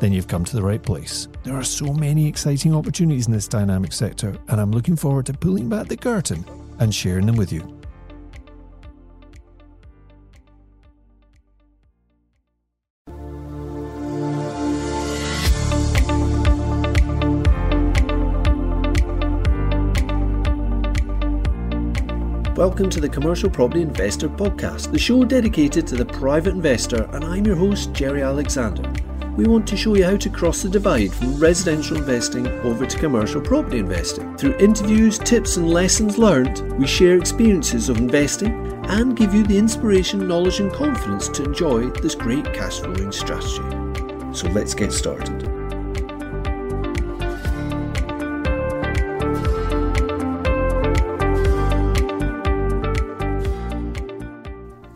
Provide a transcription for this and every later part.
then you've come to the right place. There are so many exciting opportunities in this dynamic sector, and I'm looking forward to pulling back the curtain and sharing them with you. Welcome to the Commercial Property Investor Podcast, the show dedicated to the private investor, and I'm your host, Jerry Alexander we want to show you how to cross the divide from residential investing over to commercial property investing. Through interviews, tips, and lessons learned, we share experiences of investing and give you the inspiration, knowledge, and confidence to enjoy this great cash flowing strategy. So let's get started.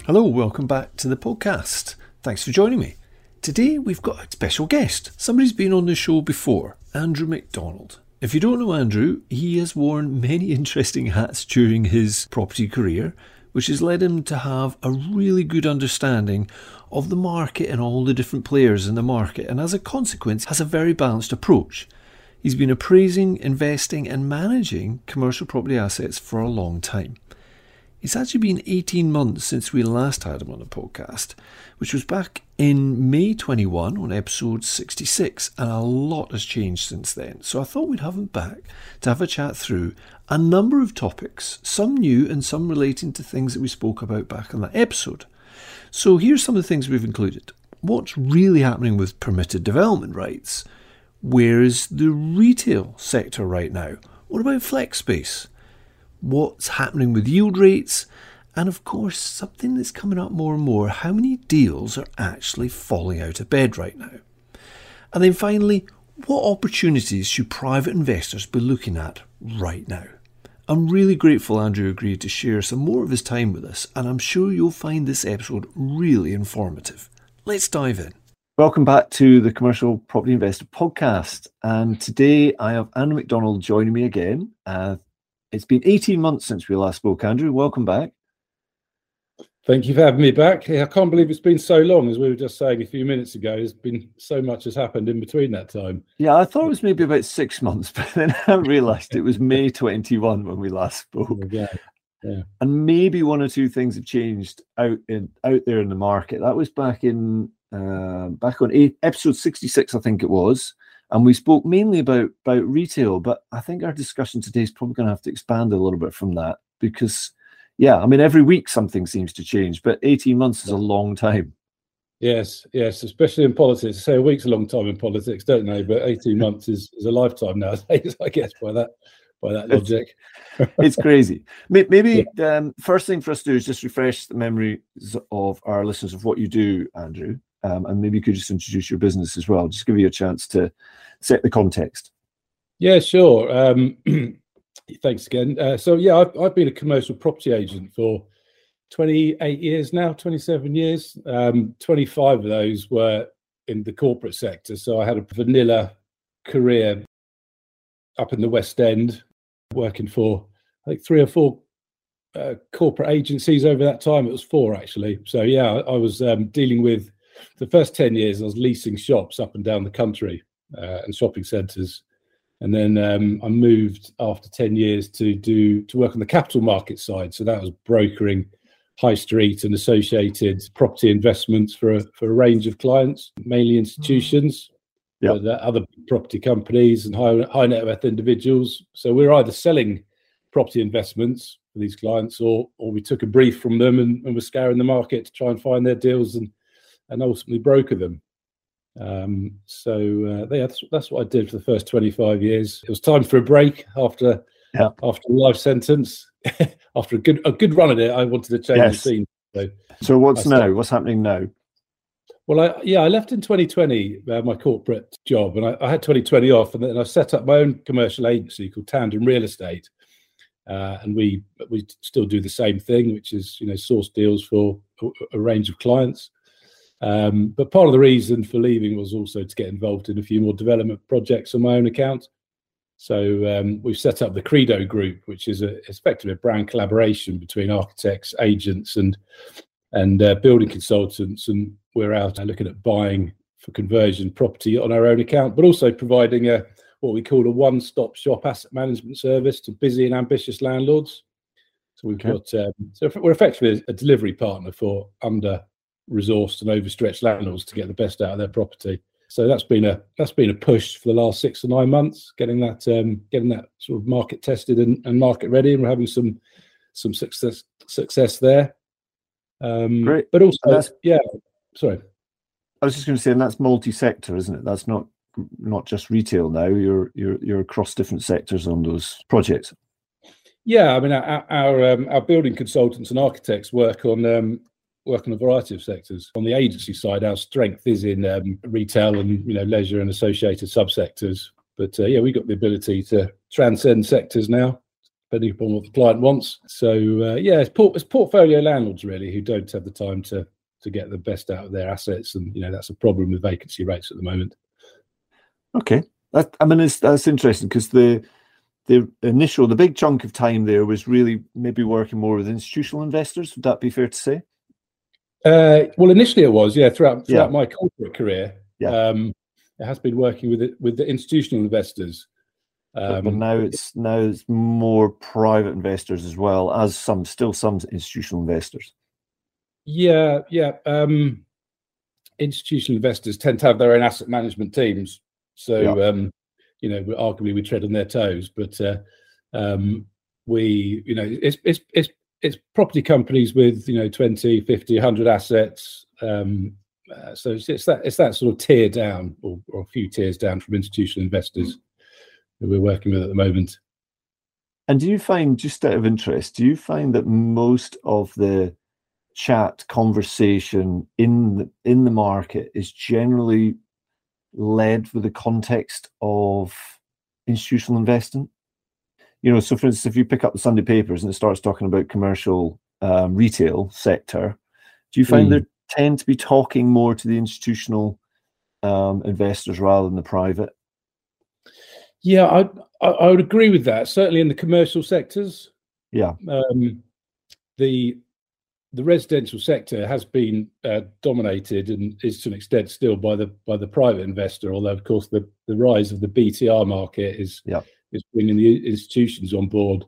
Hello, welcome back to the podcast. Thanks for joining me. Today we've got a special guest. Somebody's been on the show before, Andrew McDonald. If you don't know Andrew, he has worn many interesting hats during his property career, which has led him to have a really good understanding of the market and all the different players in the market, and as a consequence, has a very balanced approach. He's been appraising, investing, and managing commercial property assets for a long time. It's actually been 18 months since we last had him on the podcast, which was back in May 21 on episode 66, and a lot has changed since then. So I thought we'd have him back to have a chat through a number of topics, some new and some relating to things that we spoke about back on that episode. So here's some of the things we've included. What's really happening with permitted development rights? Where is the retail sector right now? What about flex space? What's happening with yield rates, and of course, something that's coming up more and more how many deals are actually falling out of bed right now? And then finally, what opportunities should private investors be looking at right now? I'm really grateful Andrew agreed to share some more of his time with us, and I'm sure you'll find this episode really informative. Let's dive in. Welcome back to the Commercial Property Investor Podcast. And today I have Andrew McDonald joining me again. Uh, it's been 18 months since we last spoke, Andrew. Welcome back. Thank you for having me back. I can't believe it's been so long, as we were just saying a few minutes ago. There's been so much has happened in between that time. Yeah, I thought it was maybe about six months, but then I realised it was May 21 when we last spoke. Yeah, yeah. And maybe one or two things have changed out in out there in the market. That was back in uh, back on eight, episode 66, I think it was and we spoke mainly about about retail but i think our discussion today is probably going to have to expand a little bit from that because yeah i mean every week something seems to change but 18 months is a long time. Yes yes especially in politics. Say a week's a long time in politics don't they? But 18 months is, is a lifetime nowadays i guess by that by that logic. it's crazy. Maybe yeah. um, first thing for us to do is just refresh the memories of our listeners of what you do andrew um, and maybe you could just introduce your business as well just give you a chance to set the context. Yeah, sure. Um, thanks again. Uh, so yeah, I've, I've been a commercial property agent for 28 years now, 27 years. Um, 25 of those were in the corporate sector. So I had a vanilla career up in the West End, working for I think three or four uh, corporate agencies over that time. It was four actually. So yeah, I, was um, dealing with the first 10 years. I was leasing shops up and down the country uh, and shopping centres. And then um, I moved after 10 years to do to work on the capital market side. So that was brokering high street and associated property investments for a, for a range of clients, mainly institutions, yep. but uh, other property companies and high, high net worth individuals. So we we're either selling property investments for these clients or or we took a brief from them and, and were scouring the market to try and find their deals and and ultimately broker them. Um, so uh, yeah, that's, that's what I did for the first 25 years. It was time for a break after yeah. after a life sentence. after a good a good run at it, I wanted to change yes. the scene. So, so what's now? What's happening now? Well, I, yeah, I left in 2020 uh, my corporate job, and I, I, had 2020 off, and then I set up my own commercial agency called Tandem Real Estate. uh, and we we still do the same thing, which is you know source deals for a, a range of clients. Um, but part of the reason for leaving was also to get involved in a few more development projects on my own account. So um, we've set up the Credo Group, which is a, effectively a brand collaboration between architects, agents, and and uh, building consultants, and we're out looking at buying for conversion property on our own account, but also providing a what we call a one-stop shop asset management service to busy and ambitious landlords. So we've okay. got um, so we're effectively a delivery partner for under resourced and overstretched landlords to get the best out of their property. So that's been a that's been a push for the last six to nine months, getting that um, getting that sort of market tested and, and market ready, and we're having some some success success there. Um, Great, but also yeah, sorry. I was just going to say, and that's multi-sector, isn't it? That's not not just retail now. You're you're you're across different sectors on those projects. Yeah, I mean, our our, um, our building consultants and architects work on um, work in a variety of sectors. On the agency side, our strength is in um, retail and you know leisure and associated subsectors. But uh, yeah, we've got the ability to transcend sectors now, depending upon what the client wants. So uh, yeah, it's, it's portfolio landlords really who don't have the time to to get the best out of their assets, and you know that's a problem with vacancy rates at the moment. Okay, that, I mean that's interesting because the the initial the big chunk of time there was really maybe working more with institutional investors. Would that be fair to say? Uh, well, initially it was, yeah. Throughout throughout yeah. my corporate career, yeah, um, it has been working with it with the institutional investors. Um, but now it's now it's more private investors as well as some still some institutional investors. Yeah, yeah. Um, institutional investors tend to have their own asset management teams, so yeah. um, you know, arguably we tread on their toes. But uh, um, we, you know, it's it's it's it's property companies with you know 20 50 100 assets um, uh, so it's, it's, that it's that sort of tier down or, or, a few tiers down from institutional investors that we're working with at the moment. And do you find just out of interest do you find that most of the chat conversation in the, in the market is generally led with the context of institutional investing you know, so for instance, if you pick up the Sunday papers and it starts talking about commercial um, retail sector, do you find mm. they tend to be talking more to the institutional um, investors rather than the private? Yeah, I, I, I would agree with that. Certainly in the commercial sectors. Yeah. Um, the the residential sector has been uh, dominated and is to an extent still by the by the private investor. Although of course the the rise of the BTR market is yeah is bringing the institutions on board.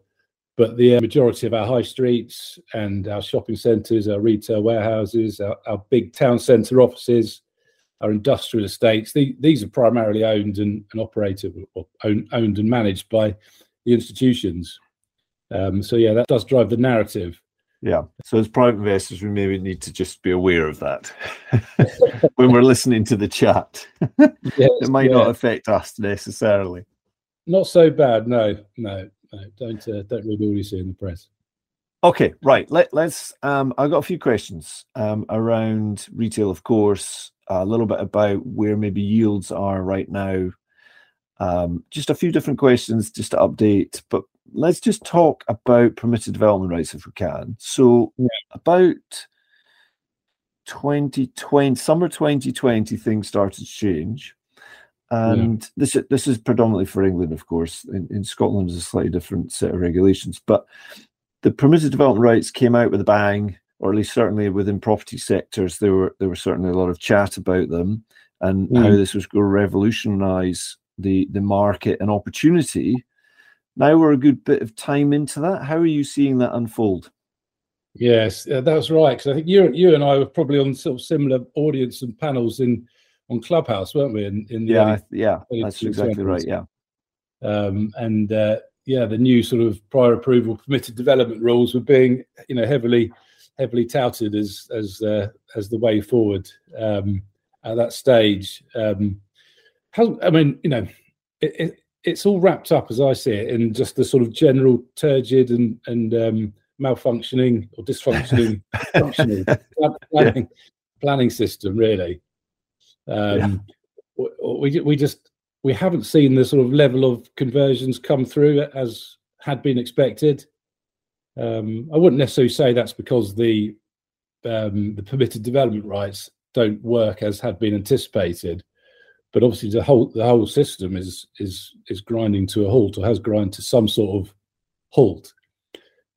But the uh, majority of our high streets and our shopping centres, our retail warehouses, our, our big town centre offices, our industrial estates, the, these are primarily owned and, and operated or own, owned and managed by the institutions. Um, so yeah, that does drive the narrative. Yeah. So as private investors, we maybe need to just be aware of that when we're listening to the chat. Yes, it might yeah. not affect us necessarily. Not so bad. No, no, no. Don't uh, don't read all you see in the press. Okay, right. Let, let's. Um, I've got a few questions um, around retail, of course. A little bit about where maybe yields are right now. Um, just a few different questions just to update, but let's just talk about permitted development rights if we can. So, yeah. about 2020, summer 2020, things started to change. And yeah. this this is predominantly for England, of course. In, in Scotland, is a slightly different set of regulations. But the permitted development rights came out with a bang, or at least certainly within property sectors, there were there was certainly a lot of chat about them and mm. how this was going to revolutionise the the market and opportunity. Now we're a good bit of time into that. How are you seeing that unfold? Yes, uh, that's right. Because I think you you and I were probably on sort of similar audience and panels in on Clubhouse, weren't we? In, in yeah, early, yeah, that's exactly right. Yeah, um, and uh, yeah, the new sort of prior approval permitted development rules were being, you know, heavily heavily touted as as uh, as the way forward um, at that stage. Um, how, I mean, you know, it, it, it's all wrapped up as I see it in just the sort of general turgid and and um, malfunctioning or dysfunctioning planning, yeah. planning system, really. Um, yeah. we we just we haven't seen the sort of level of conversions come through as had been expected. Um, I wouldn't necessarily say that's because the um, the permitted development rights don't work as had been anticipated, but obviously the whole the whole system is is is grinding to a halt or has grind to some sort of halt.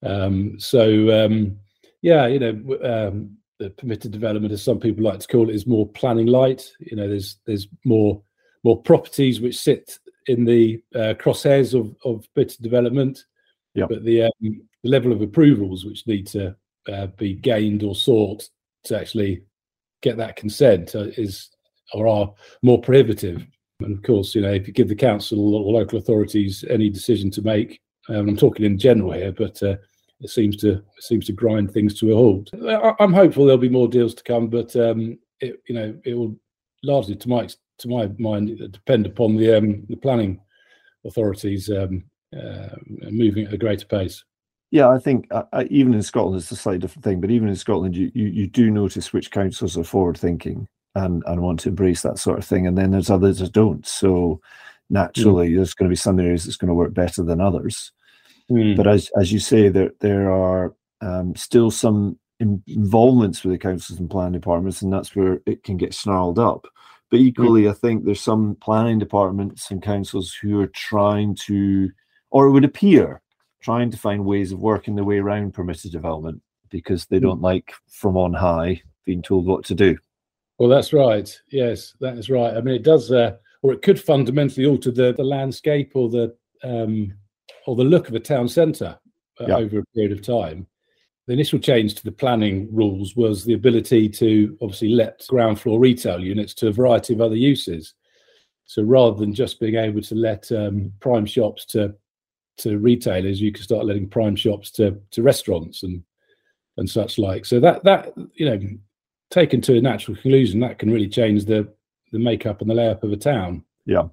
Um, so um, yeah, you know, um, the permitted development, as some people like to call it, is more planning light. You know, there's there's more more properties which sit in the uh, crosshairs of of permitted development, yep. but the, um, the level of approvals which need to uh, be gained or sought to actually get that consent uh, is or are more prohibitive. And of course, you know, if you give the council or local authorities any decision to make, um, I'm talking in general here, but uh, it seems to it seems to grind things to a halt. I, am hopeful there'll be more deals to come, but um, it, you know, it will largely, to my to my mind, depend upon the um, the planning authorities um, uh, moving at a greater pace. Yeah, I think uh, uh, even in Scotland it's a slightly different thing, but even in Scotland, you, you, you do notice which councils are forward thinking and, and want to embrace that sort of thing, and then there's others that don't. So naturally, mm. there's going to be some areas that's going to work better than others. Mm. But as as you say, there there are um, still some involvements with the councils and planning departments, and that's where it can get snarled up. But mm. equally, mm. I think there's some planning departments and councils who are trying to, or it would appear trying to find ways of working their way around permitted development because they hmm. don't like from on high being told what to do. Well, that's right. Yes, that is right. I mean, it does, uh, or it could fundamentally alter the, the landscape or the um, or the look of a town centre uh, yeah. over a period of time. The initial change to the planning rules was the ability to obviously let ground floor retail units to a variety of other uses. So rather than just being able to let um, prime shops to to retailers, you can start letting prime shops to to restaurants and and such like. So that that you know, taken to a natural conclusion, that can really change the the makeup and the layout of a town. Yeah.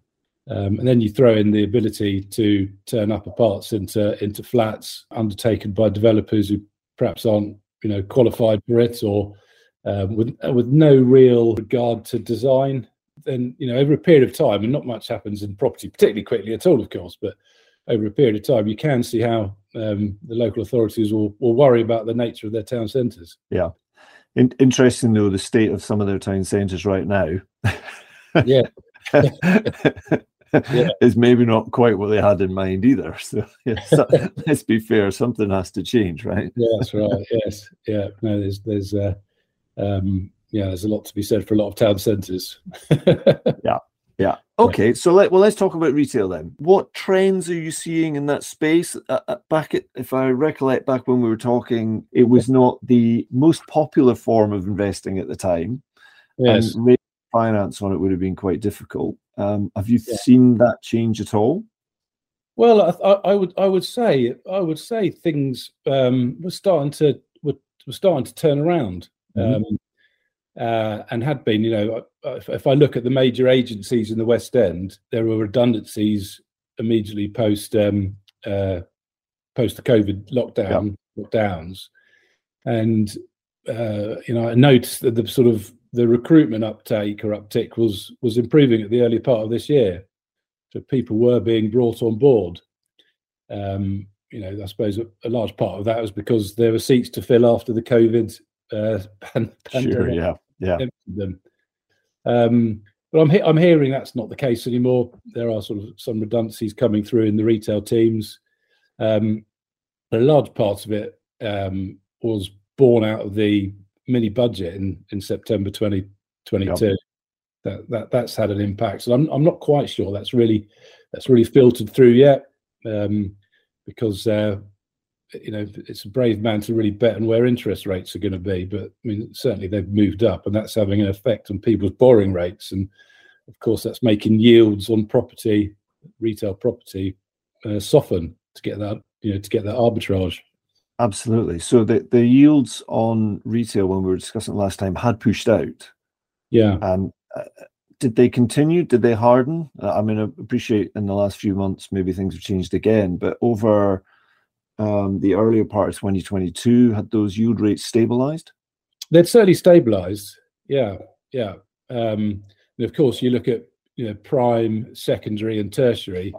Um, and then you throw in the ability to turn upper parts into into flats undertaken by developers who perhaps aren't you know qualified for it or um, with with no real regard to design. Then you know over a period of time, and not much happens in property particularly quickly at all, of course, but over a period of time, you can see how um, the local authorities will, will worry about the nature of their town centres. Yeah. In- interesting, though, the state of some of their town centres right now. yeah. yeah. is maybe not quite what they had in mind either. So, yeah, so let's be fair, something has to change, right? yeah, that's right. Yes, yeah. No, there's there's uh, um, yeah, there's a lot to be said for a lot of town centres. yeah, yeah. Okay. So let well let's talk about retail then. What trends are you seeing in that space? Uh, uh, back at, if I recollect back when we were talking, it was not the most popular form of investing at the time. Yes. And finance on it would have been quite difficult. Um, have you yeah. seen that change at all? Well, I, I, would I would say I would say things um, were starting to were, were starting to turn around. Mm-hmm. Um, uh, and had been. You know, if, if, I look at the major agencies in the West End, there were redundancies immediately post um, uh, post the COVID lockdown yeah. lockdowns, and uh, you know, I noticed that the sort of the recruitment uptake or uptick was was improving at the early part of this year. So people were being brought on board. Um, you know, I suppose a, a, large part of that was because there were seats to fill after the COVID uh, pandemic. Sure, yeah yeah. Um, but I'm he- I'm hearing that's not the case anymore. There are sort of some redundancies coming through in the retail teams. Um, a large part of it um, was born out of the mini budget in in September 2022. Yep. That that that's had an impact. So I'm I'm not quite sure that's really that's really filtered through yet, um, because uh, you know, it's a brave man to really bet on where interest rates are going to be. But I mean, certainly they've moved up, and that's having an effect on people's borrowing rates. And of course, that's making yields on property, retail property, uh, soften to get that, you know, to get that arbitrage. Absolutely. So the the yields on retail when we were discussing last time had pushed out. Yeah. And uh, did they continue? Did they harden? I mean, I appreciate in the last few months maybe things have changed again, but over um, the earlier part of 2022, had those yield rates stabilized? They'd certainly stabilized. Yeah, yeah. Um, and of course, you look at you know prime, secondary, and tertiary.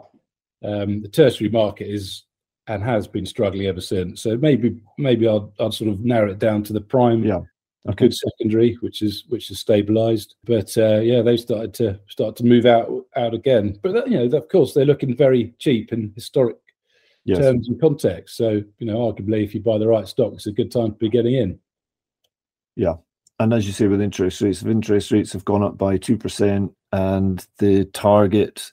Um, the tertiary market is and has been struggling ever since. So maybe maybe I'll I'll sort of narrow it down to the prime. Yeah. A good secondary, which is which is stabilised, but uh, yeah, they've started to start to move out out again. But uh, you know, of course, they're looking very cheap in historic yes. terms and context. So you know, arguably, if you buy the right stock, it's a good time to be getting in. Yeah, and as you say, with interest rates, if interest rates have gone up by two percent, and the target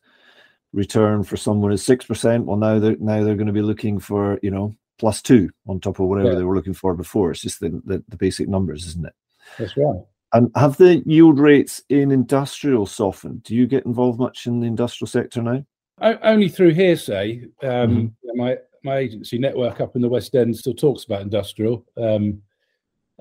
return for someone is six percent, well, now they're now they're going to be looking for you know plus two on top of whatever yeah. they were looking for before. It's just the, the, the basic numbers, isn't it? That's right. And have the yield rates in industrial softened? Do you get involved much in the industrial sector now? only through hearsay. Um, mm-hmm. My my agency network up in the West End still talks about industrial. Um,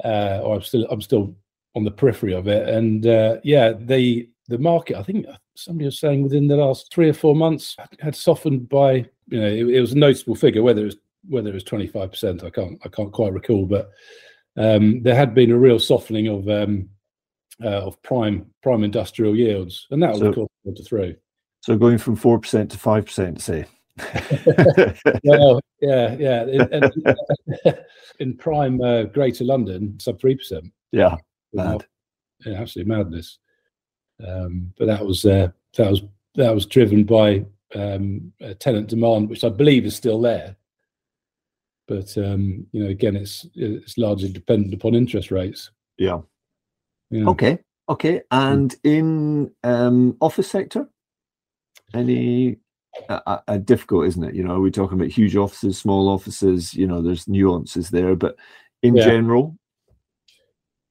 uh, or I'm still I'm still on the periphery of it. And uh, yeah, the the market, I think somebody was saying within the last three or four months had softened by you know it, it was a noticeable figure. Whether it was whether it was 25 percent, I can't I can't quite recall, but um, there had been a real softening of um, uh, of prime prime industrial yields, and that will so, of course filter through. So going from four percent to five percent, say. well, yeah, yeah. In, in, in prime uh, Greater London, sub three percent. Yeah, mad. Yeah, absolutely madness. Um, but that was uh, that was that was driven by um, tenant demand, which I believe is still there. But um, you know, again, it's it's largely dependent upon interest rates. Yeah. yeah. Okay. Okay. And in um, office sector, any uh, uh, difficult, isn't it? You know, are we talking about huge offices, small offices? You know, there's nuances there, but in yeah. general,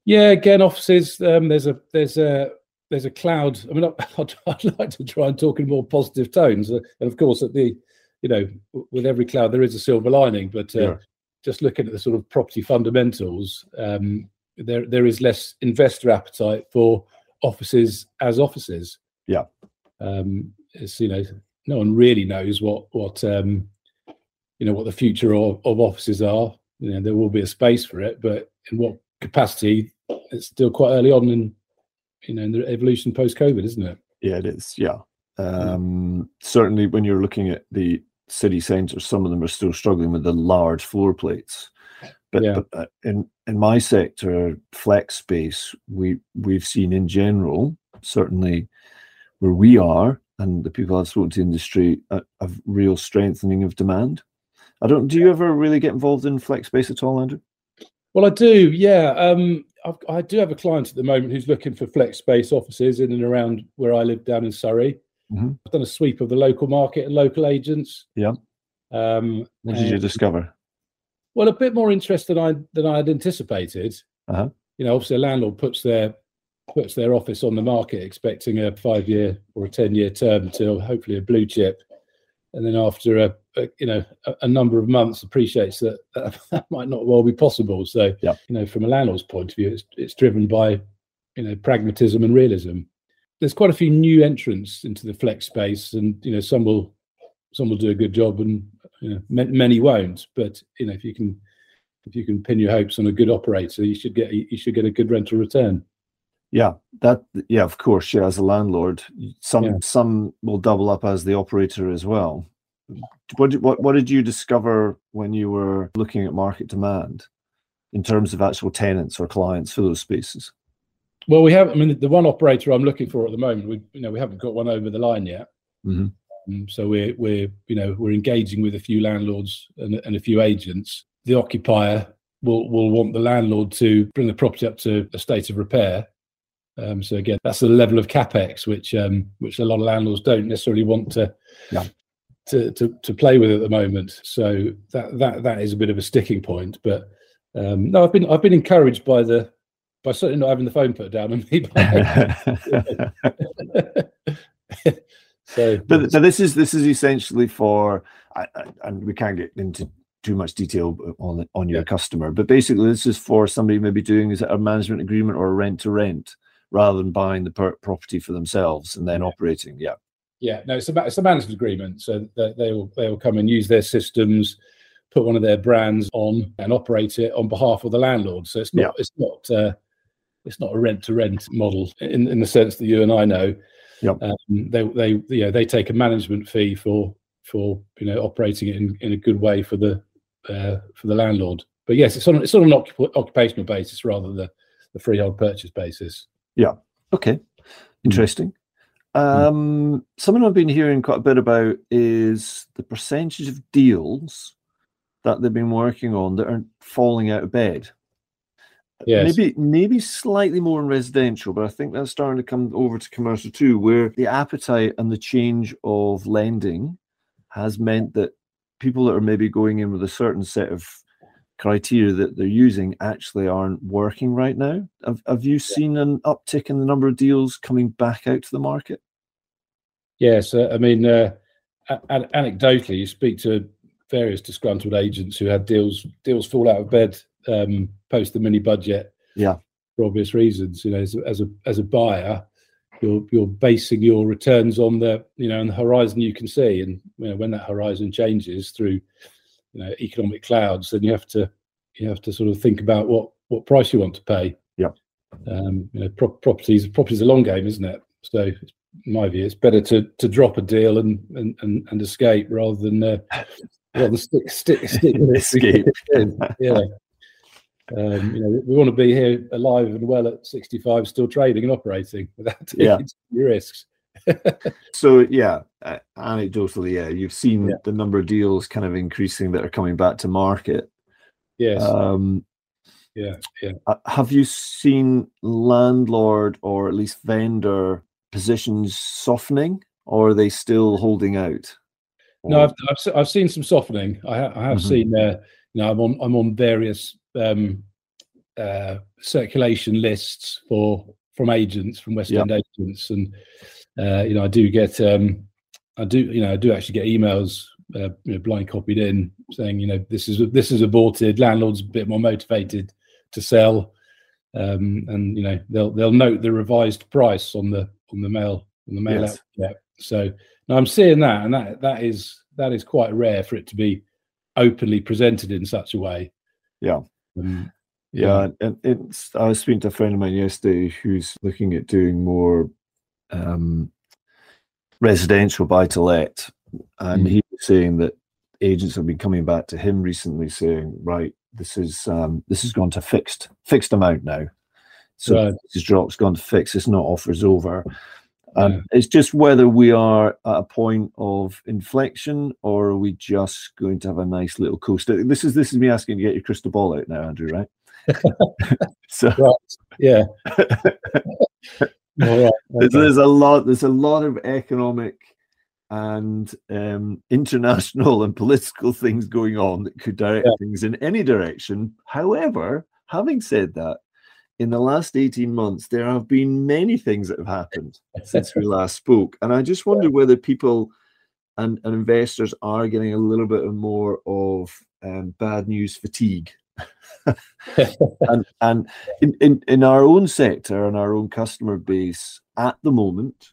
yeah, again, offices. Um, there's a there's a there's a cloud. I mean, I'd, I'd, like to try and talk in more positive tones, uh, and of course, at the you know, with every cloud there is a silver lining. But uh, yeah. just looking at the sort of property fundamentals, um, there there is less investor appetite for offices as offices. Yeah, um, it's you know, no one really knows what what um, you know what the future of, of offices are. You know, there will be a space for it, but in what capacity, it's still quite early on in you know in the evolution post COVID, isn't it? Yeah, it is. Yeah. Um, certainly, when you're looking at the city centres, some of them are still struggling with the large floor plates. But, yeah. but uh, in in my sector, flex space, we we've seen in general, certainly where we are, and the people I've spoken to in the industry, a, a real strengthening of demand. I don't. Do you ever really get involved in flex space at all, Andrew? Well, I do. Yeah, um, I do have a client at the moment who's looking for flex space offices in and around where I live down in Surrey. Mm-hmm. I've done a sweep of the local market and local agents. Yeah. Um, what did you discover? Well, a bit more interest than I than I had anticipated. Uh-huh. You know, obviously, a landlord puts their puts their office on the market expecting a five year or a ten year term until hopefully a blue chip and then after a, a you know a, a, number of months appreciates that, that, that might not well be possible. So yeah. you know from a landlord's point of view it's, it's driven by you know pragmatism and realism. There's quite a few new entrants into the flex space and you know some will some will do a good job and you know many won't. But you know if you can if you can pin your hopes on a good operator you should get you should get a good rental return yeah, that yeah, of course, yeah. As a landlord, some yeah. some will double up as the operator as well. What did, what what did you discover when you were looking at market demand in terms of actual tenants or clients for those spaces? Well, we have. I mean, the one operator I'm looking for at the moment, we you know we haven't got one over the line yet. Mm-hmm. Um, so we're we're you know we're engaging with a few landlords and, and a few agents. The occupier will will want the landlord to bring the property up to a state of repair um, so again, that's the level of capex which um, which a lot of landlords don't necessarily want to, yeah. to, to to play with at the moment. So that that that is a bit of a sticking point. But um, no, I've been I've been encouraged by the by certainly not having the phone put down on me. so, but, but this is this is essentially for, I, I, and we can't get into too much detail on on your yeah. customer, but basically this is for somebody maybe doing is a management agreement or a rent to rent rather than buying the per- property for themselves and then operating. Yeah. Yeah, no, it's a it's a management agreement, so they, they will they will come and use their systems, put one of their brands on, and operate it on behalf of the landlord. So it's not yeah. it's not uh, it's not a rent to rent model in in the sense that you and I know. Yep. Um, they they you know they take a management fee for for you know operating it in, in a good way for the uh, for the landlord. But yes, it's on it's on an occup- occupational basis rather than the, the freehold purchase basis. Yeah. Okay. Interesting. Um, something I've been hearing quite a bit about is the percentage of deals that they've been working on that are falling out of bed. Yes. Maybe maybe slightly more in residential, but I think that's starting to come over to commercial too, where the appetite and the change of lending has meant that people that are maybe going in with a certain set of criteria that they're using actually aren't working right now. Have, have you seen an uptick in the number of deals coming back out to the market? Yes, uh, I mean, uh, a- anecdotally, you speak to various disgruntled agents who had deals deals fall out of bed um, post the mini budget. Yeah, for obvious reasons. You know, as, as a as a buyer, you're you're basing your returns on the you know on the horizon you can see, and you know, when that horizon changes through you know economic clouds, then you have to you have to sort of think about what what price you want to pay. Yeah. Um, you know, pro- properties properties a long game, isn't it? So, in my view, it's better to to drop a deal and and and, and escape rather than uh, rather than stick stick stick Escape. yeah. Um, you know, we want to be here alive and well at 65, still trading and operating without taking Yeah. any risks. So yeah, uh, anecdotally, yeah, you've seen Yeah. the number of deals kind of increasing that are coming back to market. Yes. Um, yeah. Yeah. uh, have you seen landlord or at least vendor positions softening, or are they still holding out? No, I've, I've I've seen some softening. I, ha- I have Mhm. seen. Uh, you know, I'm on I'm on various um, uh, circulation lists for from agents from West Yeah. End agents, and uh, you know, I do get um, I do you know I do actually get emails. Uh, you know, blind copied in saying, you know, this is this is aborted. Landlords a bit more motivated to sell, um, and you know they'll they'll note the revised price on the on the mail on the mail Yes. out. Yeah. So now I'm seeing that, and that that is that is quite rare for it to be openly presented in such a way. Yeah. Um, Yeah, and it's. I was speaking to a friend of mine yesterday who's looking at doing more um, residential buy to let, and Mm. he was saying that agents have been coming back to him recently saying, "Right, this is um, this has gone to fixed fixed amount now, so Right. this drop's gone to fixed. It's not offers over." Um, Yeah. It's just whether we are at a point of inflection or are we just going to have a nice little coast. This is this is me asking you to get your crystal ball out now, Andrew, right? so right. Yeah. There's, okay. there's a lot there's a lot of economic and um, international and political things going on that could direct Yeah. things in any direction. However, having said that, in the last 18 months, there have been many things that have happened since we last spoke. And I just wonder whether people and, and investors are getting a little bit more of um, bad news fatigue. And and in, in, in our own sector and our own customer base at the moment,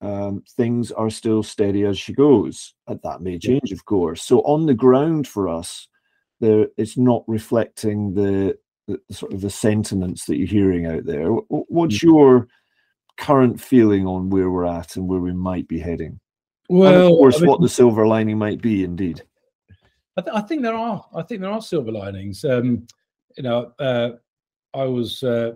um, things are still steady as she goes. And that may change, of course. So on the ground for us, there it's not reflecting the, the sort of the sentiments that you're hearing out there. Wh- wh- What's your current feeling on where we're at and where we might be heading? and well, of course, I mean- what the silver lining might be, indeed. I, th- I think there are. I think there are silver linings. Um, you know, uh, I was uh,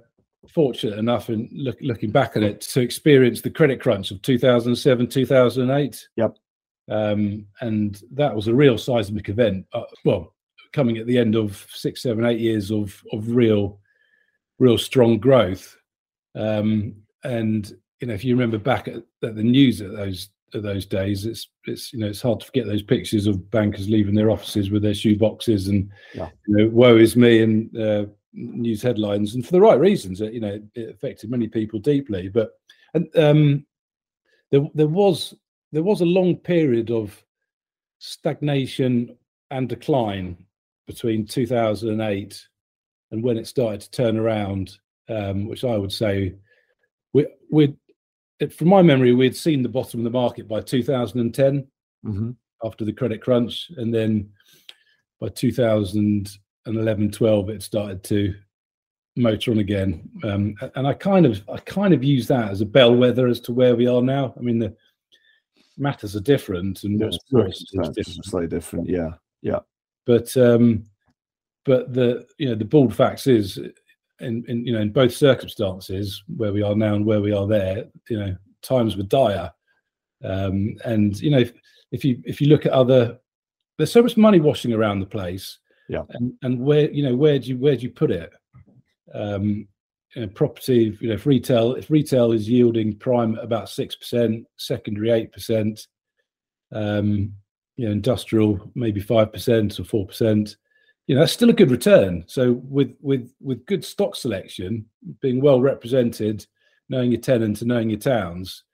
fortunate enough in look, looking back at it to experience the credit crunch of 2007, 2008. Yep. Um, and that was a real seismic event. Uh, well, coming at the end of six, seven, eight years of of real, real strong growth. Um, and you know, if you remember back at, at the news at those those days, it's it's you know it's hard to forget those pictures of bankers leaving their offices with their shoe boxes and Yeah. you know woe is me and uh, news headlines, and for the right reasons. uh, You know, it affected many people deeply. But and um, there there was there was a long period of stagnation and decline between 2008 and when it started to turn around, um, which I would say we we from my memory we'd seen the bottom of the market by 2010 hmm after the credit crunch, and then by 2011 12 it started to motor on again. Um, and I kind of I kind of use that as a bellwether as to where we are now. I mean the matters are different and what's different. slightly different. Yeah, yeah. But um, but the you know the bald facts is in, in you know in both circumstances where we are now and where we are there, you know times were dire, um, and you know if, if you if you look at other, there's so much money washing around the place, yeah, and and where you know where do you where do you put it? Um, you know, property, you know, if retail, if retail is yielding prime about six percent, secondary eight percent, um, you know, industrial maybe five percent or four percent, you know, that's still a good return. So with with with good stock selection, being well represented, knowing your tenants and knowing your towns,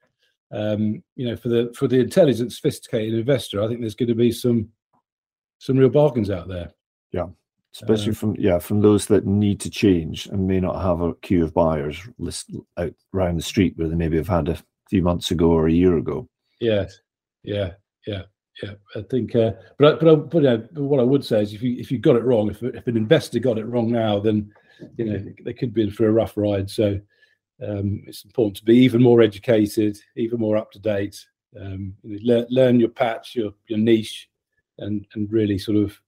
um, you know, for the for the intelligent, sophisticated investor, I think there's going to be some some real bargains out there. Yeah especially um, from yeah from those that need to change and may not have a queue of buyers list out around the street where they maybe have had a few months ago or a year ago. Yes, yeah, yeah, yeah. I think, uh, but I, but I, but, uh, what I would say is if you if you got it wrong, if if an investor got it wrong now, then you know they could be in for a rough ride. So um, it's important to be even more educated, even more up to date. Um, you know, learn, learn your patch, your your niche, and and really sort of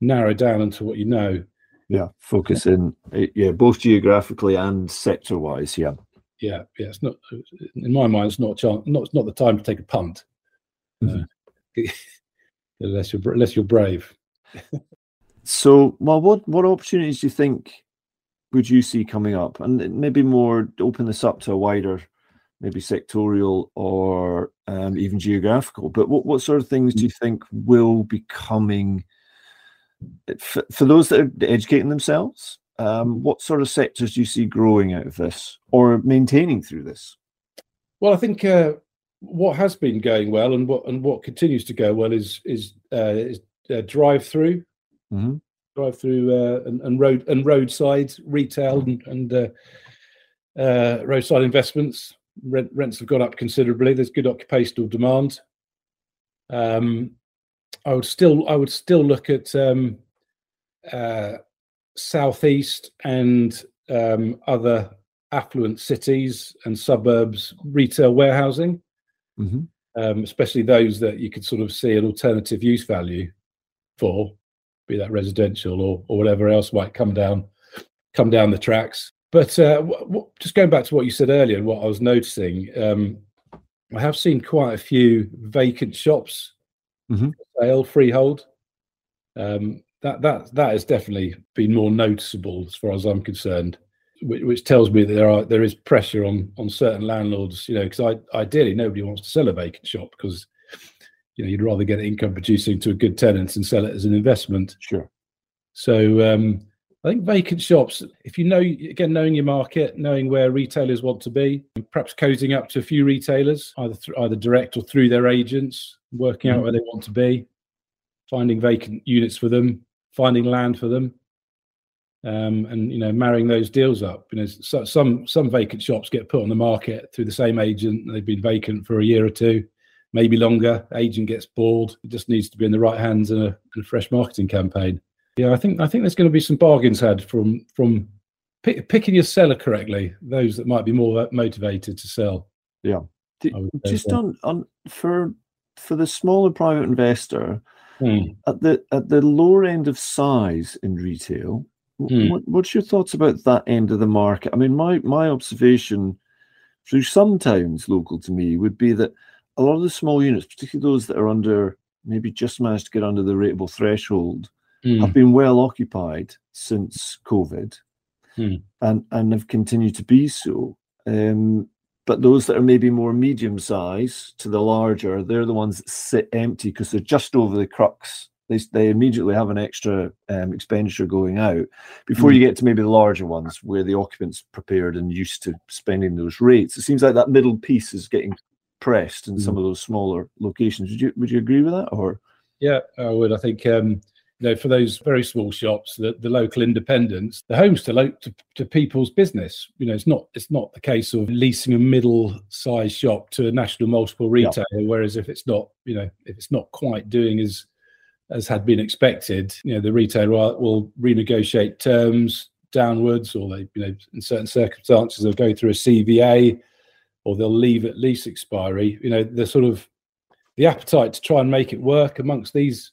narrow down into what you know. Yeah, focus in, eh, yeah, both geographically and sector wise. Yeah, yeah, yeah. It's not, in my mind, it's not a chance. Not, it's not the time to take a punt, mm-hmm. uh, unless you're unless you're brave. so, well, what what opportunities do you think would you see coming up, and maybe more open this up to a wider, maybe sectorial or um, even geographical? But what what sort of things do you think will be coming? for, for those that are educating themselves, um, what sort of sectors do you see growing out of this or maintaining through this? Well, I think uh, what has been going well and what and what continues to go well is is, uh, is uh, drive through, mm-hmm. drive through uh, and, and, road and roadside retail and, and uh, uh, roadside investments. Rent, rents have gone up considerably. There's good occupational demand. Um, I would still I would still look at um, uh, southeast and um, other affluent cities and suburbs retail warehousing, mm-hmm. um, especially those that you could sort of see an alternative use value for, be that residential or or whatever else might come down come down the tracks. But uh, w- w- just going back to what you said earlier and what I was noticing, um, I have seen quite a few vacant shops mm-hmm. sale freehold. Um, that that that has definitely been more noticeable as far as I'm concerned, which, which tells me that there are there is pressure on on certain landlords. You know, because I ideally nobody wants to sell a vacant shop because you know you'd rather get income producing to a good tenant and sell it as an investment. Sure. So um, I think vacant shops, if you know, again, knowing your market, knowing where retailers want to be, perhaps cozying up to a few retailers, either th- either direct or through their agents, working out mm-hmm. where they want to be, finding vacant units for them, finding land for them, um, and you know, marrying those deals up. You know, so, some some vacant shops get put on the market through the same agent. They've been vacant for a year or two, maybe longer. Agent gets bored. It just needs to be in the right hands and a, and a fresh marketing campaign yeah, I think I think there's going to be some bargains had from from pick, picking your seller correctly. Those that might be more motivated to sell. Yeah, just on on for for the smaller private investor hmm. at the at the lower end of size in retail. Hmm. What, what's your thoughts about that end of the market? I mean, my my observation through some towns local to me would be that a lot of the small units, particularly those that are under maybe just managed to get under the rateable threshold, mm. have been well occupied since COVID mm. and, and have continued to be so. Um, but those that are maybe more medium size to the larger, they're the ones that sit empty because they're just over the crux. They, they immediately have an extra um, expenditure going out before mm. you get to maybe the larger ones where the occupant's prepared and used to spending those rates. It seems like that middle piece is getting pressed in some mm. of those smaller locations. Would you would you agree with that or? Yeah, I would. I think um, you know, for those very small shops, the, the local independents, the homes to, lo- to, to people's business. You know, it's not it's not the case of leasing a middle-sized shop to a national multiple retailer. Yeah. Whereas if it's not, you know, if it's not quite doing as as had been expected, you know, the retailer will renegotiate terms downwards, or they, you know, in certain circumstances, they'll go through a CVA, or they'll leave at lease expiry. You know, the sort of the appetite to try and make it work amongst these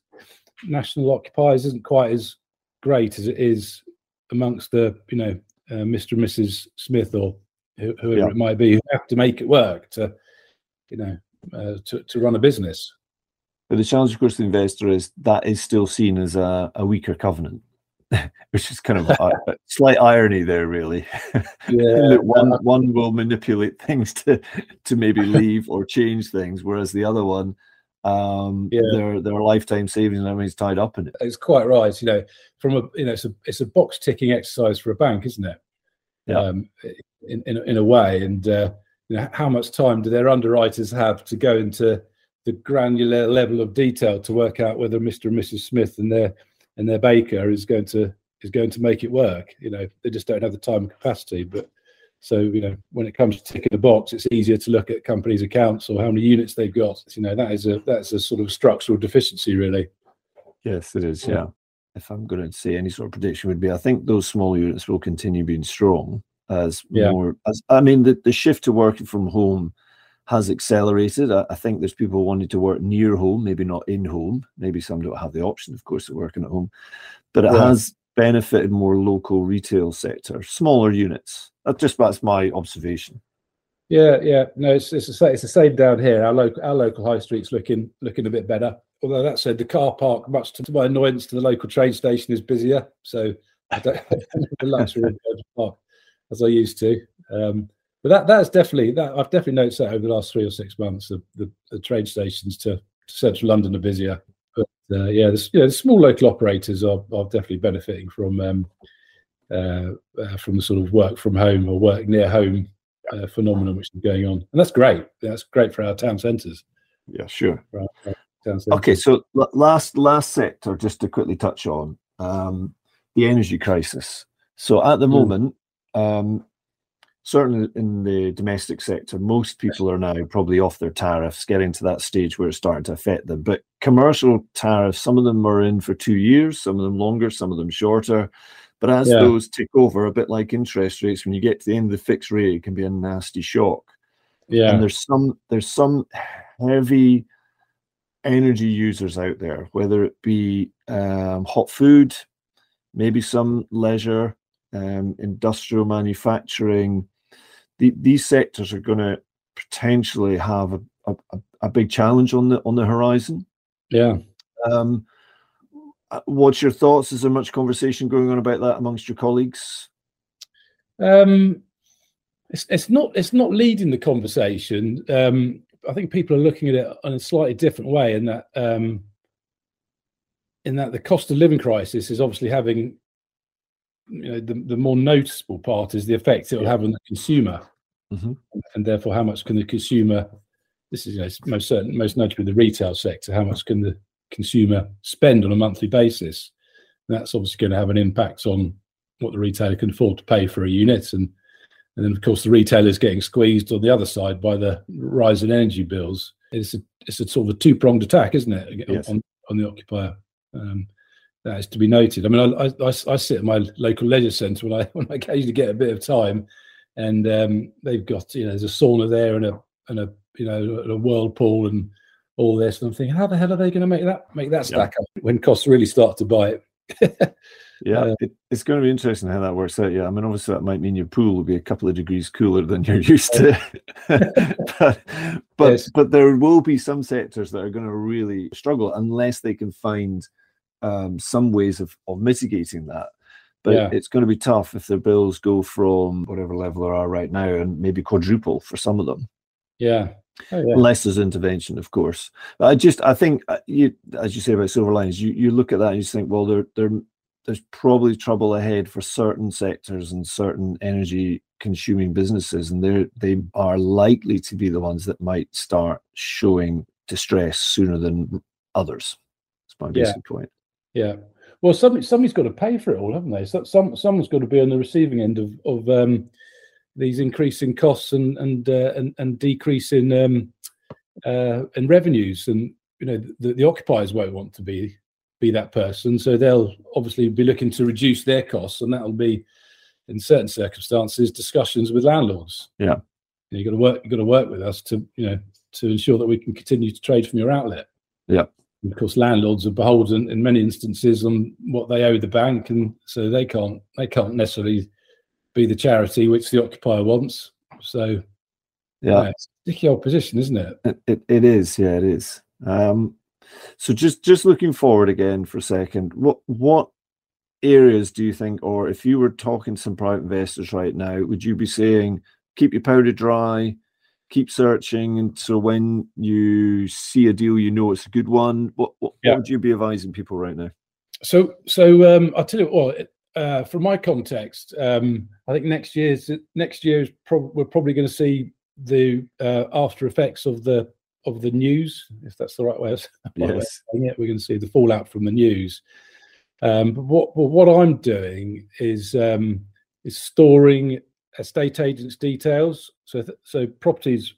national occupiers isn't quite as great as it is amongst the you know uh, Mr. and Mrs. Smith or whoever yeah. it might be who have to make it work to you know uh, to to run a business. But the challenge, of course, the investor is that is still seen as a, a weaker covenant, which is kind of a, a slight irony there, really. Yeah, one one will manipulate things to to maybe leave or change things, whereas the other one um yeah. their their lifetime savings and everything's tied up in it it's quite right you know from a you know it's a it's a box ticking exercise for a bank isn't it yeah um in in, in a way and uh you know how much time do their underwriters have to go into the granular level of detail to work out whether mr and mrs smith and their and their baker is going to is going to make it work you know they just don't have the time and capacity but so, you know, when it comes to ticking a box, it's easier to look at companies' accounts or how many units they've got. You know, that is a that's a sort of structural deficiency, really. Yes, it is. Yeah. If I'm going to say any sort of prediction would be, I think those small units will continue being strong as yeah. more. As I mean, the, the shift to working from home has accelerated. I, I, think there's people wanting to work near home, maybe not in home. Maybe some don't have the option, of course, of working at home, but it yeah. has benefited more local retail sector, smaller units. That's just that's my observation. Yeah, yeah, no, it's it's the, it's the same down here. Our local our local high street's looking looking a bit better. Although that said, the car park, much to my annoyance, to the local train station is busier. So I don't, have the luxury of going to park as I used to. Um, but that that's definitely that I've definitely noticed that over the last three or six months. The the, the train stations to, central London are busier. But uh, yeah, the, you know, the small local operators are, are definitely benefiting from um, uh, uh, from the sort of work from home or work near home uh, phenomenon which is going on, and that's great. That's great for our town centres. Yeah, sure. Okay, so last last sector, just to quickly touch on um, the energy crisis. So at the mm. moment, um, certainly in the domestic sector, most people are now probably off their tariffs, getting to that stage where it's starting to affect them. But commercial tariffs, some of them are in for two years, some of them longer, some of them shorter. But as yeah. those tick over, a bit like interest rates, when you get to the end of the fixed rate, it can be a nasty shock. Yeah. And there's some there's some heavy energy users out there, whether it be um, hot food, maybe some leisure, um, industrial manufacturing, the, these sectors are going to potentially have a, a, a, big challenge on the on the horizon. Yeah. Um, uh, what's your thoughts? Is there much conversation going on about that amongst your colleagues? Um, it's, it's not it's not leading the conversation. Um, I think people are looking at it in a slightly different way, in that um, in that the cost of living crisis is obviously having you know the, the more noticeable part is the effect it will have on the consumer. Mm-hmm. and therefore how much can the consumer this is you know, most certain most notably the retail sector how much can the consumer spend on a monthly basis? And that's obviously going to have an impact on what the retailer can afford to pay for a unit. And and then of course the retailer is getting squeezed on the other side by the rise in energy bills. It's a it's a sort of a two-pronged attack isn't it? Yes. on, on the occupier um, that is to be noted. I mean, I, I, I sit at my local leisure centre when I when I occasionally get a bit of time, and um, they've got you know there's a sauna there and a and a you know a whirlpool and all this. And I'm thinking, how the hell are they going to make that make that stack yeah. up when costs really start to bite? yeah, uh, it, it's going to be interesting how that works out. Yeah, I mean, obviously that might mean your pool will be a couple of degrees cooler than you're used to, but but, yes. but there will be some sectors that are going to really struggle unless they can find um, some ways of, of mitigating that. But yeah. it's going to be tough if their bills go from whatever level they are right now and maybe quadruple for some of them. Yeah. Oh, yeah. Unless there's intervention, of course. But I just, I think, uh, you, as you say about silver lines, you, you look at that and you think, well, there, there, there's probably trouble ahead for certain sectors and certain energy consuming businesses, and they they are likely to be the ones that might start showing distress sooner than others. That's my basic yeah. point. Yeah. Well, somebody, somebody's got to pay for it all, haven't they? So, some someone's got to be on the receiving end of of um, these increasing costs and and uh, and, and decreasing um, uh, and revenues, and you know the, the occupiers won't want to be be that person, so they'll obviously be looking to reduce their costs, and that'll be in certain circumstances discussions with landlords. Yeah, you got to work. You got to work with us to you know to ensure that we can continue to trade from your outlet. Yeah. And of course, landlords are beholden in many instances on what they owe the bank, and so they can't they can't necessarily be the charity which the occupier wants. So, Yeah. yeah, sticky old position, isn't it? It, it, it is, yeah, it is. Um, so just just looking forward again for a second, what what areas do you think, or if you were talking to some private investors right now, would you be saying keep your powder dry, keep searching, and so when you see a deal, you know it's a good one. What what, Yeah. what would you be advising people right now? So, so um, I'll tell you what. Uh, from my context, um, I think next year's next year's prob- we're probably going to see the uh, after effects of the of the news, if that's the right way of Yes. saying it. We're going to see the fallout from the news. Um, but what what I'm doing is um, is storing estate agents' details. So th- so properties,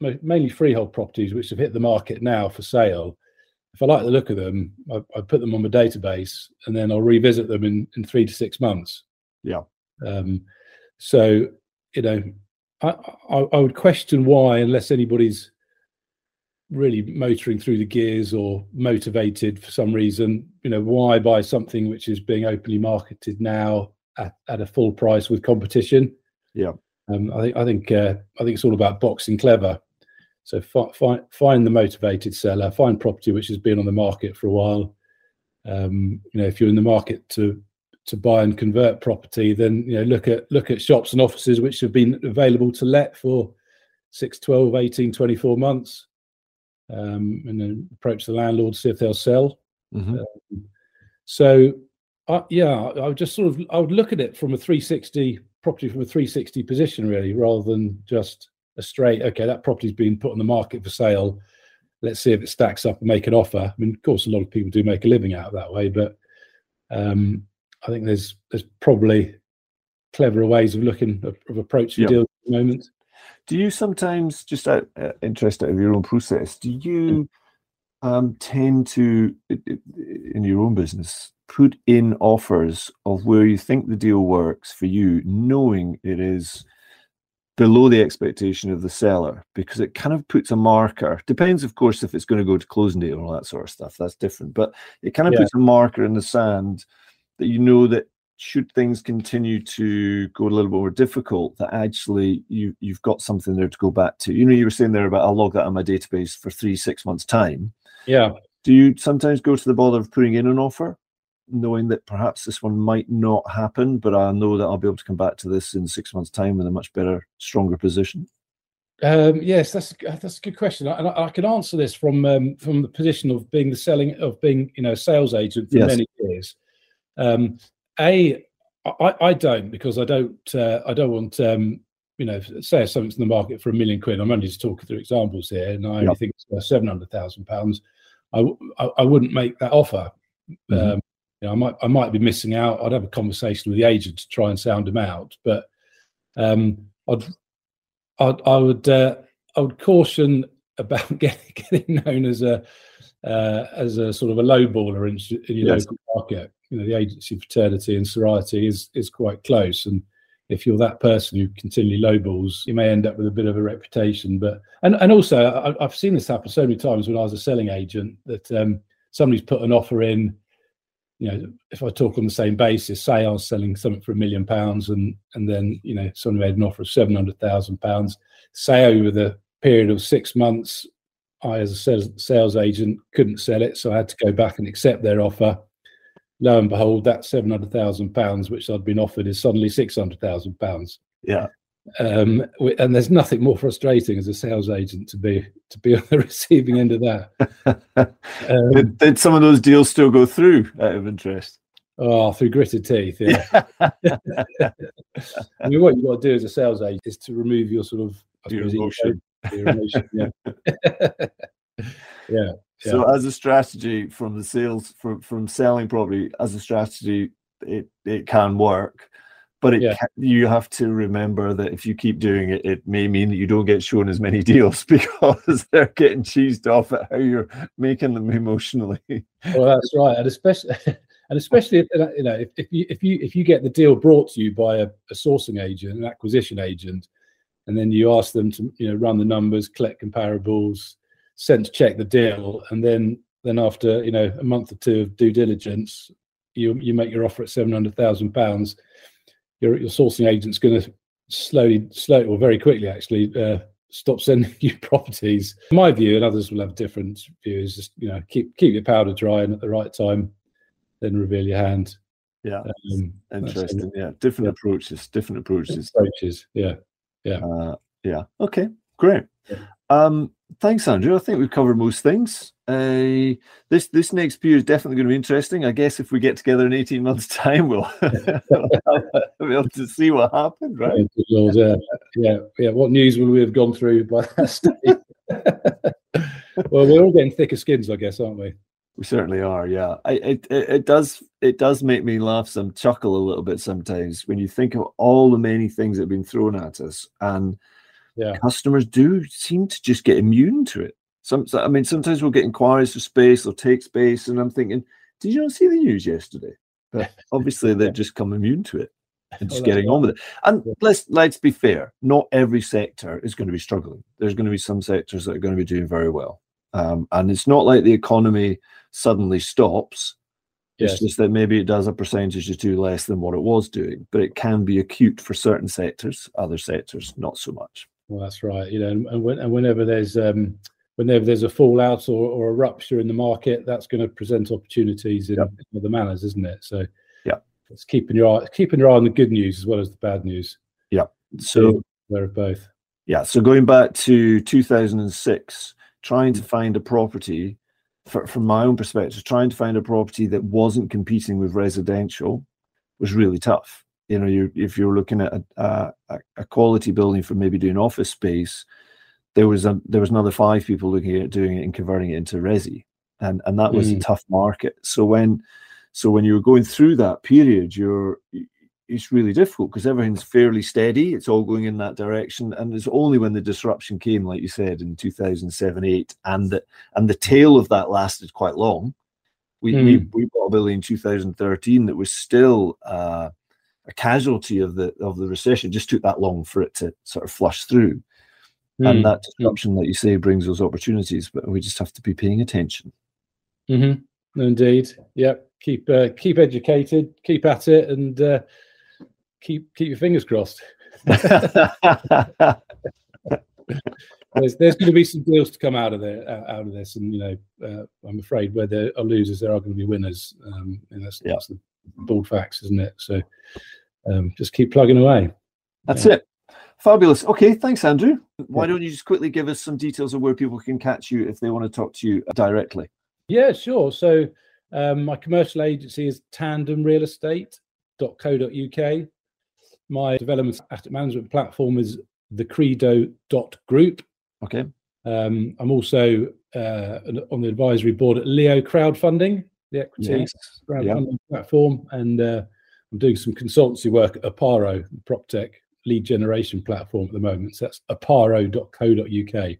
mainly freehold properties, which have hit the market now for sale if I like the look of them, I, I put them on my database and then I'll revisit them in, in three to six months. Yeah. Um, so, you know, I, I, I would question why, unless anybody's really motoring through the gears or motivated for some reason, you know, why buy something which is being openly marketed now at, at a full price with competition? Yeah. Um, I think I think uh, I think it's all about boxing clever. So fi- fi- find the motivated seller, find property which has been on the market for a while. Um, you know, if you're in the market to to buy and convert property, then you know look at look at shops and offices which have been available to let for 6, 12, 18, 24 months. Um, and then approach the landlord, see if they'll sell. Mhm. So, uh, yeah, I would just sort of I would look at it from a 360 property from a 360 position, really, rather than just a straight. Okay, that property's been put on the market for sale. Let's see if it stacks up and make an offer. I mean, of course, a lot of people do make a living out of that way, but um, I think there's there's probably cleverer ways of looking of, of approaching Yeah. deals at the moment. Do you sometimes, just out uh, interest out of your own process, do you um, tend to, in your own business, put in offers of where you think the deal works for you, knowing it is below the expectation of the seller? Because it kind of puts a marker. Depends, of course, if it's going to go to closing date and all that sort of stuff. That's different. But it kind of Yeah. puts a marker in the sand that you know that should things continue to go a little bit more difficult, that actually you you've got something there to go back to. You know, you were saying there about I'll log that on my database for three, six months time. Yeah, Do you sometimes go to the bother of putting in an offer, knowing that perhaps this one might not happen, but I know that I'll be able to come back to this in six months' time with a much better, stronger position? Um, yes, that's that's a good question, and I, I can answer this from um, from the position of being the selling of being you know a sales agent for Yes. many years. Um, a, I, I don't because I don't uh, I don't want um, you know say something's in the market for a million quid. I'm only just talking through examples here, and I only Yep. think it's seven hundred thousand pounds. I, I I wouldn't make that offer. Mhm. Um, you know, I might I might be missing out. I'd have a conversation with the agent to try and sound him out, but um, I'd I'd, I would uh, I would caution about getting, getting known as a uh, as a sort of a lowballer in, in your Yes. local market. You know, the agency fraternity and sorority is is quite close, and if you're that person who continually lowballs, you may end up with a bit of a reputation. But and and also, I, I've seen this happen so many times when I was a selling agent that um, somebody's put an offer in. You know, if I talk on the same basis, say I was selling something for a million pounds, and and then you know someone made an offer of seven hundred thousand pounds. Say over the period of six months, I, as a sales agent, couldn't sell it, so I had to go back and accept their offer. Lo and behold, that seven hundred thousand pounds, which I'd been offered, is suddenly six hundred thousand pounds. Yeah. Um, and there's nothing more frustrating as a sales agent to be to be on the receiving end of that. Um, did, did some of those deals still go through out of interest? oh, through gritted teeth. Yeah. I mean, what you've got to do as a sales agent is to remove your sort of Your emotion. ego, your emotion, yeah. yeah. So as a strategy from the sales from from selling property as a strategy, it it can work, but it Yeah. ca- you have to remember that if you keep doing it, it may mean that you don't get shown as many deals because they're getting cheesed off at how you're making them emotionally. Well, that's right, and especially and especially if, you know if, if you if you if you get the deal brought to you by a, a sourcing agent, an acquisition agent, and then you ask them to you know run the numbers, collect comparables, sense check the deal, and then then after you know a month or two of due diligence, you you make your offer at seven hundred thousand pounds. Your your sourcing agent's going to slowly, slowly, or very quickly actually uh, stop sending you properties. My view, and others will have different views. Just you know, keep keep your powder dry, and at the right time, then reveal your hand. Yeah, um, interesting. Yeah, different yeah. approaches. Different approaches. Approaches. Yeah, yeah, uh, yeah. Okay, great. Yeah. Um, thanks, Andrew. I think we've covered most things. Uh, this this next period is definitely going to be interesting. I guess if we get together in eighteen months' time, we'll, be able to see what happened, right? Yeah, yeah, yeah. What news will we have gone through by that stage? well, we're all getting thicker skins, I guess, aren't we? We certainly are. Yeah, I, it, it it does it does make me laugh, some chuckle a little bit sometimes when you think of all the many things that have been thrown at us and yeah. customers do seem to just get immune to it. Some, I mean, sometimes we'll get inquiries for space or take space, and I'm thinking, did you not see the news yesterday? But obviously, they've just come immune to it and just getting on with it. And let's let's be fair, not every sector is going to be struggling. There's going to be some sectors that are going to be doing very well, um, and it's not like the economy suddenly stops. Yes. It's just that maybe it does a percentage or two less than what it was doing, but it can be acute for certain sectors, other sectors not so much. Well, that's right. You know, and, when, and whenever there's um, whenever there's a fallout or, or, a rupture in the market, that's going to present opportunities in, yep. in other manners, isn't it? So, yeah, it's keeping your eye keeping your eye on the good news as well as the bad news. Yeah. So they're both. Yeah. So going back to 2006, trying to find a property, for, from my own perspective, trying to find a property that wasn't competing with residential was really tough you know, you if you're looking at a, a, a, quality building for maybe doing office space, there was a there was another five people looking at doing it and converting it into resi, and and that was mm. a tough market. So when so when you were going through that period, you're it's really difficult because everything's fairly steady. It's all going in that direction, and it's only when the disruption came, like you said, in 2007, eight, and the and the tail of that lasted quite long. We mm. we, we bought a building in 2013 that was still. Uh, a casualty of the of the recession. just took that long for it to sort of flush through. Mm. And hmm. that disruption, mm. like you say, brings those opportunities, but we just have to be paying attention. Mm-hmm. Indeed. Yep. Keep uh, keep educated, keep at it, and uh, keep keep your fingers crossed. there's, there's going to be some deals to come out of there out of this, and you know, uh, I'm afraid where there are losers, there are going to be winners, um, and that's, yeah. that's the bald facts, isn't it? So um, just keep plugging away. That's yeah. it. Fabulous. Okay, thanks, Andrew. Why don't you just quickly give us some details of where people can catch you if they want to talk to you directly? Yeah, sure. So um, my commercial agency is tandemrealestate.co.uk. My development asset management platform is thecredo.group. Okay. Um, I'm also uh, on the advisory board at Leo Crowdfunding, the yes. crowdfunding yep. platform, and uh, I'm doing some consultancy work at Aparo, the prop tech lead generation platform at the moment. So that's aparo.co.uk.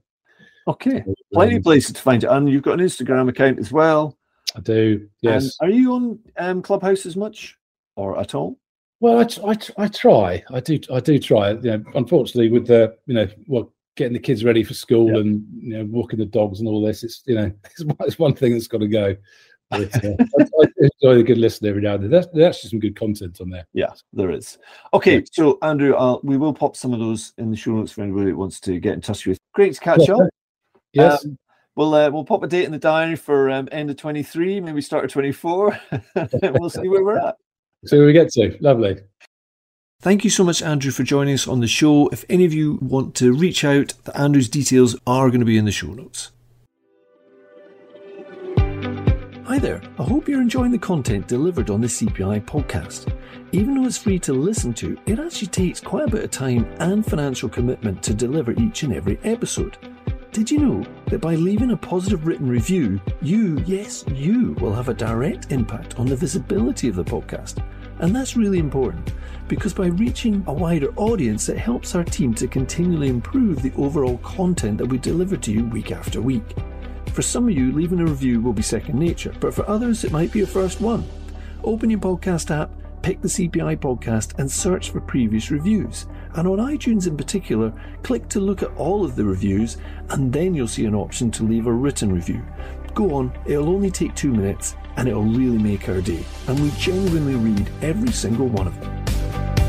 Okay, so, plenty um, of places to find it, and you've got an Instagram account as well. I do. Yes. are you on um, Clubhouse as much, or at all? Well, I, I, I try. I do. I do try. You know, unfortunately, with the you know, well, getting the kids ready for school yep. and you know, walking the dogs and all this, it's you know, it's, it's one thing that's got to go. But, uh, I, enjoy a good listen every now and then. There's, there's actually some good content on there. Yeah, there is. Okay, yeah. so Andrew, I'll, we will pop some of those in the show notes for anybody who wants to get in touch with. Great to catch up. Yes. Um, we'll uh, we'll pop a date in the diary for um, end of 23, maybe start of 24. we'll see where we're at. See where we get to. Lovely. Thank you so much, Andrew, for joining us on the show. If any of you want to reach out, the Andrew's details are going to be in the show notes. Hi there, I hope you're enjoying the content delivered on the CPI podcast. Even though it's free to listen to, it actually takes quite a bit of time and financial commitment to deliver each and every episode. Did you know that by leaving a positive written review, you, yes, you, will have a direct impact on the visibility of the podcast? And that's really important because by reaching a wider audience, it helps our team to continually improve the overall content that we deliver to you week after week. For some of you, leaving a review will be second nature, but for others, it might be your first one. Open your podcast app, pick the CPI podcast, and search for previous reviews. And on iTunes in particular, click to look at all of the reviews, and then you'll see an option to leave a written review. Go on, it'll only take two minutes, and it'll really make our day. And we genuinely read every single one of them.